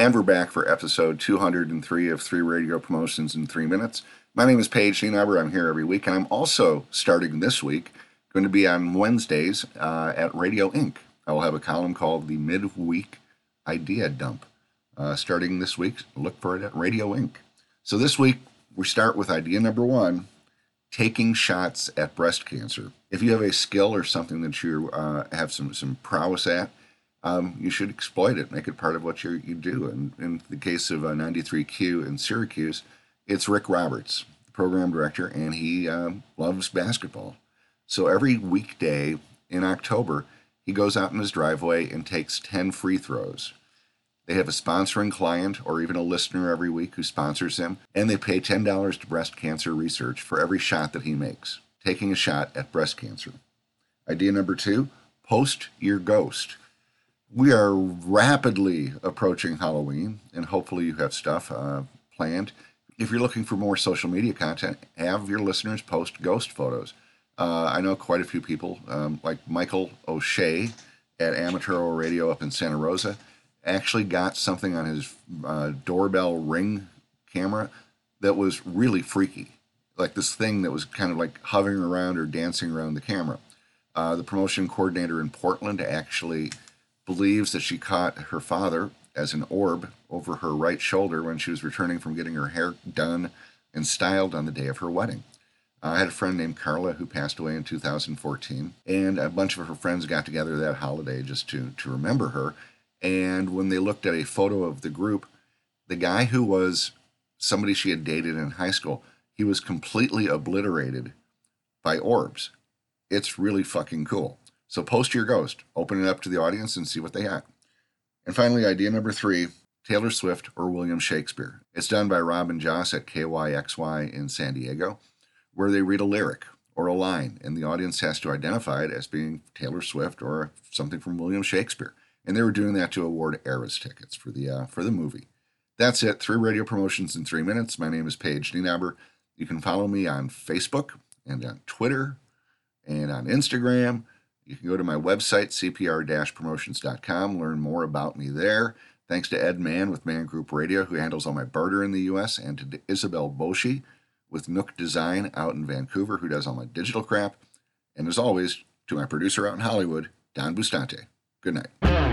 And we're back for episode 203 of Three Radio Promotions in Three Minutes. My name is Paige Nienaber. I'm here every week, and I'm also starting this week going to be on Wednesdays uh, at Radio Ink. I will have a column called the Midweek Idea Dump. Uh, starting this week, look for it at Radio Ink. So this week, we start with idea number one taking shots at breast cancer. If you have a skill or something that you uh, have some, some prowess at, um, you should exploit it, make it part of what you, you do. And in the case of uh, 93Q in Syracuse, it's Rick Roberts, program director, and he um, loves basketball. So every weekday in October, he goes out in his driveway and takes 10 free throws. They have a sponsoring client or even a listener every week who sponsors him, and they pay $10 to breast cancer research for every shot that he makes, taking a shot at breast cancer. Idea number two post your ghost. We are rapidly approaching Halloween, and hopefully, you have stuff uh, planned. If you're looking for more social media content, have your listeners post ghost photos. Uh, I know quite a few people, um, like Michael O'Shea at Amaturo Radio up in Santa Rosa actually got something on his uh, doorbell ring camera that was really freaky. Like this thing that was kind of like hovering around or dancing around the camera. Uh, the promotion coordinator in Portland actually believes that she caught her father as an orb over her right shoulder when she was returning from getting her hair done and styled on the day of her wedding. I had a friend named Carla who passed away in 2014, and a bunch of her friends got together that holiday just to, to remember her. And when they looked at a photo of the group, the guy who was somebody she had dated in high school, he was completely obliterated by orbs. It's really fucking cool. So post your ghost, open it up to the audience and see what they have. And finally, idea number three Taylor Swift or William Shakespeare. It's done by Rob and Joss at KYXY in San Diego, where they read a lyric or a line, and the audience has to identify it as being Taylor Swift or something from William Shakespeare and they were doing that to award Eras tickets for the uh, for the movie. That's it. Three radio promotions in three minutes. My name is Paige Nienaber. You can follow me on Facebook and on Twitter and on Instagram. You can go to my website, cpr-promotions.com, learn more about me there. Thanks to Ed Mann with Man Group Radio, who handles all my barter in the U.S., and to Isabel Boshi with Nook Design out in Vancouver, who does all my digital crap. And as always, to my producer out in Hollywood, Don Bustante. Good night.